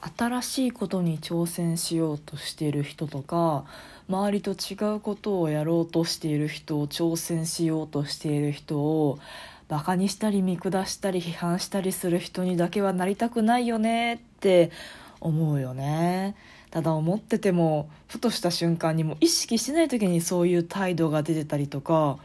新しいことに挑戦しようとしている人とか周りと違うことをやろうとしている人を挑戦しようとしている人をバカにしたり見下したり批判したりする人にだけはなりたくないよねって思うよね。ただ思っててもふとした瞬間にも意識しない時にそういう態度が出てたりとか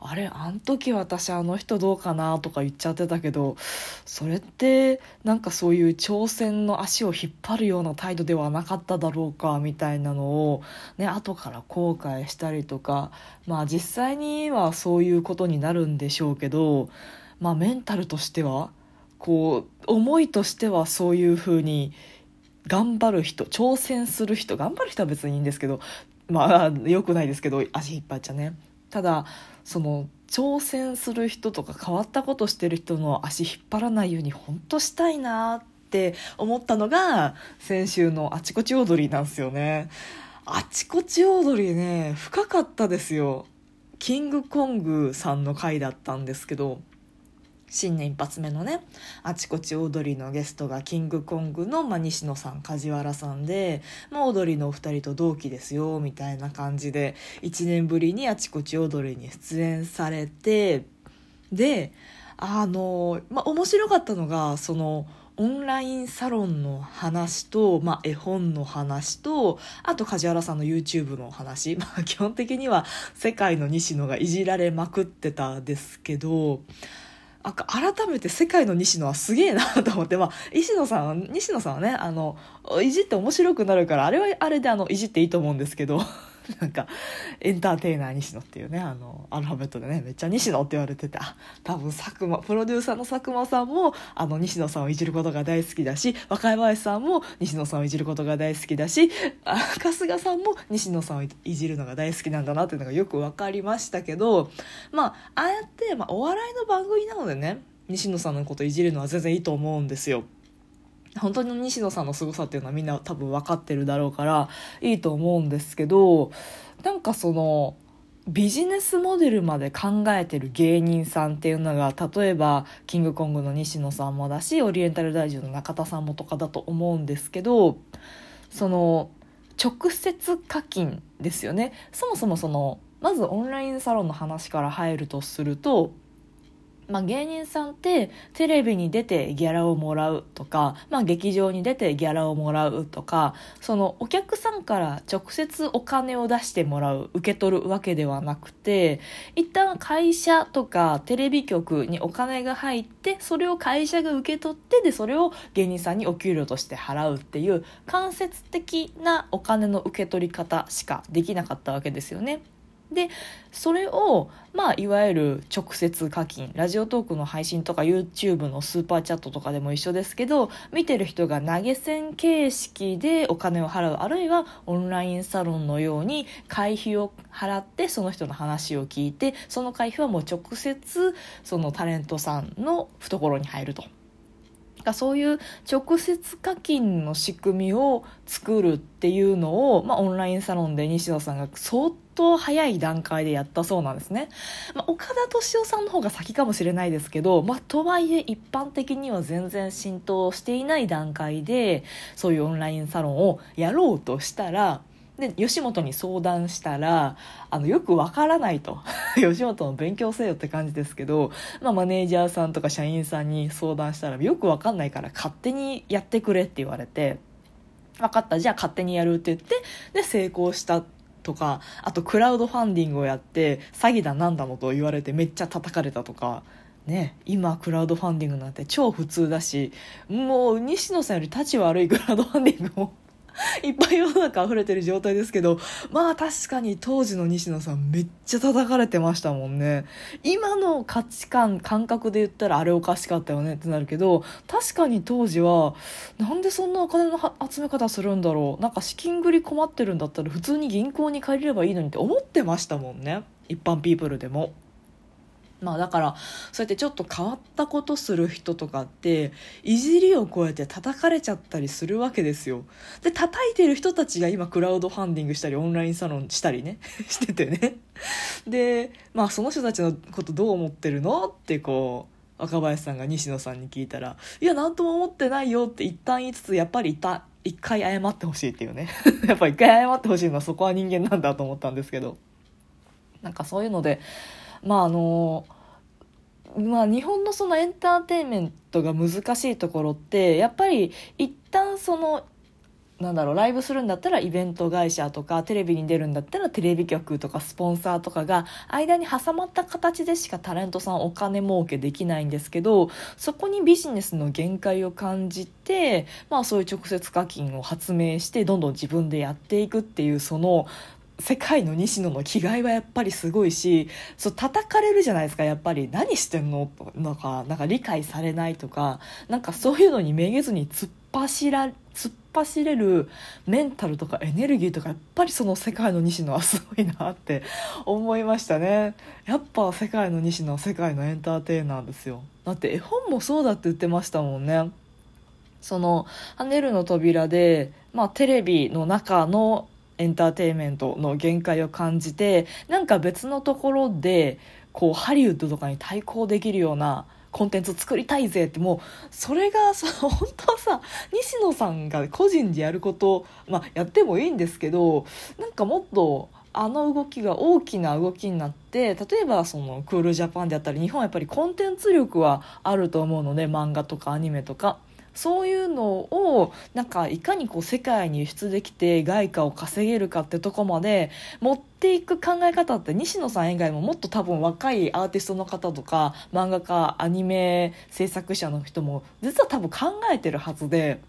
あれあん時私あの人どうかなとか言っちゃってたけどそれってなんかそういう挑戦の足を引っ張るような態度ではなかっただろうかみたいなのをね後から後悔したりとかまあ実際にはそういうことになるんでしょうけどまあメンタルとしてはこう思いとしてはそういうふうに頑張る人挑戦する人頑張る人は別にいいんですけどまあ良くないですけど足引っ張っちゃね。ただその挑戦する人とか変わったことしてる人の足引っ張らないように本当したいなって思ったのが先週のあちこち踊りなんですよね。あちこち踊りね深かったですよ。キングコングさんの回だったんですけど新年一発目のねあちこち踊りのゲストがキングコングの、まあ、西野さん梶原さんで、まあ、踊りのお二人と同期ですよみたいな感じで1年ぶりにあちこち踊りに出演されてであの、まあ、面白かったのがそのオンラインサロンの話と、まあ、絵本の話とあと梶原さんの YouTube の話、まあ、基本的には世界の西野がいじられまくってたですけどあ改めて世界の西野はすげえなと思って、まあ、石野さん西野さんはねあのいじって面白くなるからあれはあれであのいじっていいと思うんですけど。なんか、エンターテイナー西野っていうね、あの、アルファベットでね、めっちゃ西野って言われてて、あ、多分佐久間、プロデューサーの佐久間さんも、あの、西野さんをいじることが大好きだし、若林さんも西野さんをいじることが大好きだし、春日さんも西野さんをいじるのが大好きなんだなっていうのがよく分かりましたけど、まあ、ああやって、まあ、お笑いの番組なのでね、西野さんのこといじるのは全然いいと思うんですよ。本当に西野さんの凄さっていうのはみんな多分分かってるだろうからいいと思うんですけどなんかそのビジネスモデルまで考えてる芸人さんっていうのが例えばキングコングの西野さんもだしオリエンタル大臣の中田さんもとかだと思うんですけどその直接課金ですよね。そもそもそのまずオンラインサロンの話から入るとするとまあ、芸人さんってテレビに出てギャラをもらうとか、まあ、劇場に出てギャラをもらうとかそのお客さんから直接お金を出してもらう受け取るわけではなくて一旦会社とかテレビ局にお金が入ってそれを会社が受け取ってでそれを芸人さんにお給料として払うっていう間接的なお金の受け取り方しかできなかったわけですよね。でそれを、まあ、いわゆる直接課金ラジオトークの配信とか YouTube のスーパーチャットとかでも一緒ですけど見てる人が投げ銭形式でお金を払うあるいはオンラインサロンのように会費を払ってその人の話を聞いてその会費はもう直接そのタレントさんの懐に入ると。そういう直接課金の仕組みを作るっていうのを、まあ、オンラインサロンで西野さんが相当早い段階でやったそうなんですね、まあ、岡田敏夫さんの方が先かもしれないですけど、まあ、とはいえ一般的には全然浸透していない段階でそういうオンラインサロンをやろうとしたらで吉本に相談したらあのよくわからないと。吉本の勉強せよって感じですけど、まあ、マネージャーさんとか社員さんに相談したらよくわかんないから勝手にやってくれって言われて分かったじゃあ勝手にやるって言ってで成功したってとかあとクラウドファンディングをやって詐欺だなんだのと言われてめっちゃ叩かれたとか。ね、今クラウドファンディングなんて超普通だしもう西野さんより立ち悪いクラウドファンディングもいっぱい世の中溢れてる状態ですけど、まあ確かに当時の西野さんめっちゃ叩かれてましたもんね。今の価値観、感覚で言ったらあれおかしかったよねってなるけど、確かに当時は、なんでそんなお金の集め方するんだろう。なんか資金繰り困ってるんだったら普通に銀行に借りればいいのにって思ってましたもんね。一般ピープルでも。まあだからそうやってちょっと変わったことする人とかっていじりを超えて叩かれちゃったりするわけですよ。で叩いてる人たちが今クラウドファンディングしたりオンラインサロンしたりね しててね。でまあその人たちのことどう思ってるのってこう若林さんが西野さんに聞いたら「いや何とも思ってないよ」って一旦言いつつやっぱり一一回謝ってほしいっていうね。やっぱ一回謝ってほしいのはそこは人間なんだと思ったんですけど。なんかそういうのでまああのまあ日本のそのエンターテインメントが難しいところってやっぱり一旦そのなんだろうライブするんだったらイベント会社とかテレビに出るんだったらテレビ局とかスポンサーとかが間に挟まった形でしかタレントさんお金儲けできないんですけどそこにビジネスの限界を感じて、まあ、そういう直接課金を発明してどんどん自分でやっていくっていうその世界の西野の気概はやっぱりすごいしそう叩かれるじゃないですかやっぱり。何してんの？となんかなんか理解されないとか。なんかそういうのにめげずに突っ走ら突っ走れるメンタルとかエネルギーとかやっぱりその世界の西野はすごいなって 思いましたね。やっぱ世界の西野は世界のエンターテイナーですよ。だって絵本もそうだって言ってましたもんね。その「跳ねるの扉で」まあ、テレビの中のエンターテインメントの限界を感じてなんか別のところでこうハリウッドとかに対抗できるようなコンテンツを作りたいぜってもうそれがさ本当はさ西野さんが個人でやることまあやってもいいんですけどなんかもっとあの動きが大きな動きになって例えばそのクールジャパンであったり日本はやっぱりコンテンツ力はあると思うので漫画とかアニメとか。そういうのをなんかいかにこう世界に輸出できて外貨を稼げるかってとこまで持っていく考え方って西野さん以外ももっと多分若いアーティストの方とか漫画家アニメ制作者の人も実は多分考えてるはずで。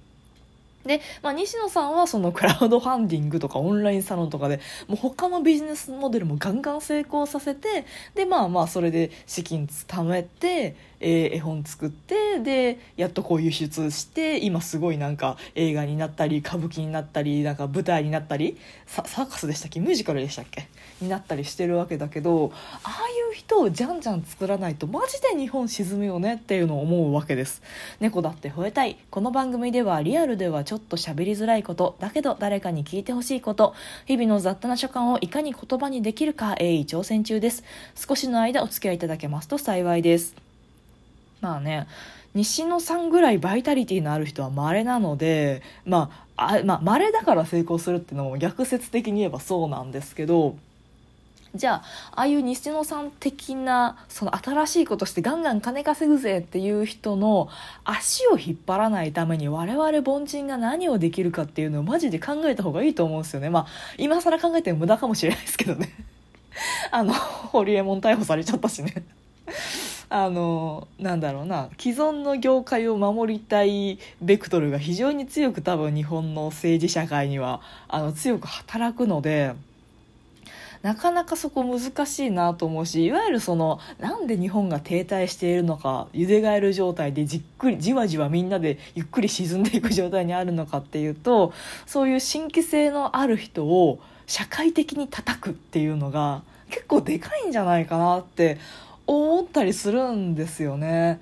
で、まあ、西野さんはそのクラウドファンディングとかオンラインサロンとかでもう他のビジネスモデルもガンガン成功させてでまあまあそれで資金貯めて、えー、絵本作ってでやっとこう輸出して今すごいなんか映画になったり歌舞伎になったりなんか舞台になったりサーカスでしたっけ？ミュージカルでしたっけ？になったりしてるわけだけどああいう人をじゃんじゃん作らないとマジで日本沈むよねっていうのを思うわけです。猫だって吠えたい。この番組ではリアルではちょょっと喋りづらいことだけど誰かに聞いてほしいこと。日々の雑多な所感をいかに言葉にできるか鋭意挑戦中です。少しの間お付き合いいただけますと幸いです。まあね西野さんぐらいバイタリティのある人は稀なのでまああまあ稀だから成功するっていうのも逆説的に言えばそうなんですけどじゃあああいう西野さん的なその新しいことしてガンガン金稼ぐぜっていう人の足を引っ張らないために我々凡人が何をできるかっていうのをマジで考えた方がいいと思うんですよねまあ今更考えても無駄かもしれないですけどね あのホリエモン逮捕されちゃったしねあのなんだろうな既存の業界を守りたいベクトルが非常に強く多分日本の政治社会にはあの強く働くので。なかなかそこ難しいなと思うしいわゆるそのなんで日本が停滞しているのかゆでがえる状態でじっくりじわじわみんなでゆっくり沈んでいく状態にあるのかっていうとそういう新規性のある人を社会的に叩くっていうのが結構でかいんじゃないかなって思ったりするんですよね。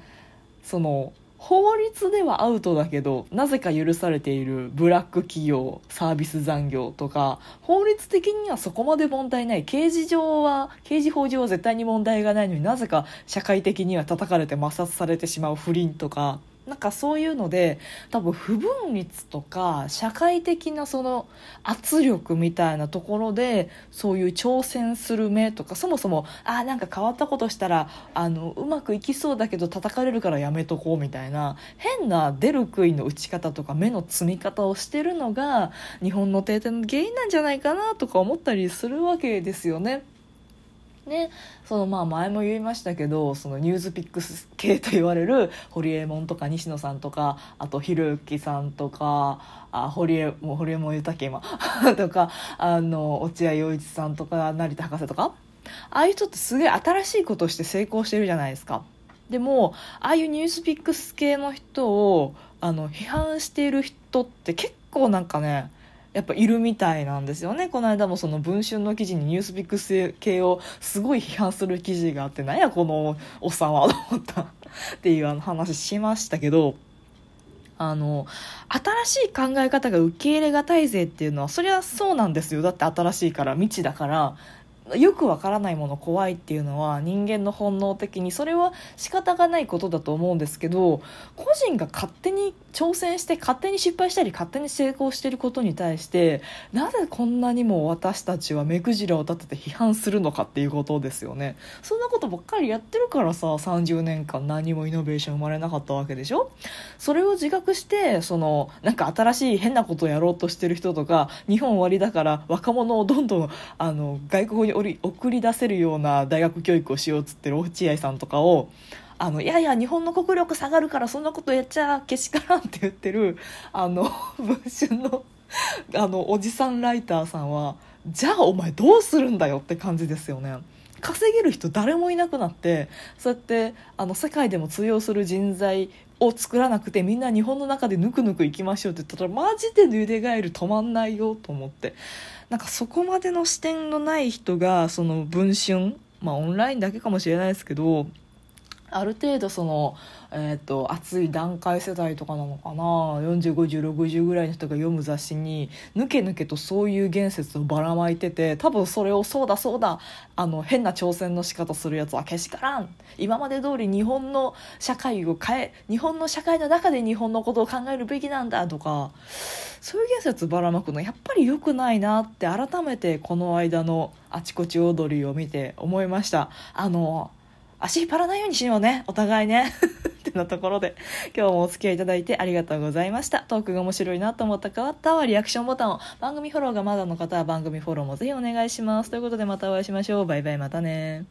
その法律ではアウトだけどなぜか許されているブラック企業サービス残業とか法律的にはそこまで問題ない。刑事上は刑事法上は絶対に問題がないのになぜか社会的には叩かれて摩擦されてしまう不倫とか。なんかそういうので多分不分率とか社会的なその圧力みたいなところでそういう挑戦する目とかそもそもあなんか変わったことしたらあのうまくいきそうだけど叩かれるからやめとこうみたいな変な出る杭の打ち方とか目の積み方をしてるのが日本の停滞の原因なんじゃないかなとか思ったりするわけですよね。ね、そのまあ前も言いましたけどそのニュースピックス系と言われる堀江門とか西野さんとかあとひろゆきさんとかあ堀江もう堀江門言ったっけ今。とかあの落合陽一さんとか成田博士とか。ああいう人ってすげえ新しいことをして成功してるじゃないですか。でもああいうニュースピックス系の人をあの批判している人って結構なんかねやっぱいるみたいなんですよね。この間もその文春の記事にニュースピックス系をすごい批判する記事があってなんやこのおっさんはと思った。っていうあの話しましたけどあの新しい考え方が受け入れがたいぜっていうのはそりゃそうなんですよ。だって新しいから未知だから。よくわからないもの怖いっていうのは人間の本能的にそれは仕方がないことだと思うんですけど個人が勝手に挑戦して勝手に失敗したり勝手に成功していることに対してなぜこんなにも私たちは目くじらを立てて批判するのかっていうことですよね。そんなことばっかりやってるからさ30年間何もイノベーション生まれなかったわけでしょ？それを自覚してそのなんか新しい変なことをやろうとしてる人とか日本終わりだから若者をどんどんあの外国に送り出せるような大学教育をしようっつってる落合さんとかをあのいやいや日本の国力下がるからそんなことやっちゃけしからんって言ってるあの 文春のあのおじさんライターさんはじゃあお前どうするんだよって感じですよね。稼げる人誰もいなくなってそうやってあの世界でも通用する人材を作らなくてみんな日本の中でぬくぬくいきましょうって言ったらマジで茹でガエル止まんないよと思ってなんかそこまでの視点のない人がその文春まあオンラインだけかもしれないですけどある程度その、えーと、熱い段階世代とかなのかな。405060ぐらいの人が読む雑誌にぬけぬけとそういう言説をばらまいてて多分それをそうだそうだあの変な挑戦の仕方するやつはけしからん。今まで通り日本の社会を変え日本の社会の中で日本のことを考えるべきなんだとかそういう言説ばらまくのやっぱり良くないなって改めてこの間のあちこち踊りを見て思いました。あの足引っ張らないようにしようね。お互いね。ってなところで今日もお付き合いいただいてありがとうございました。トークが面白いなと思った方はリアクションボタンを。番組フォローがまだの方は番組フォローもぜひお願いします。ということでまたお会いしましょう。バイバイまたね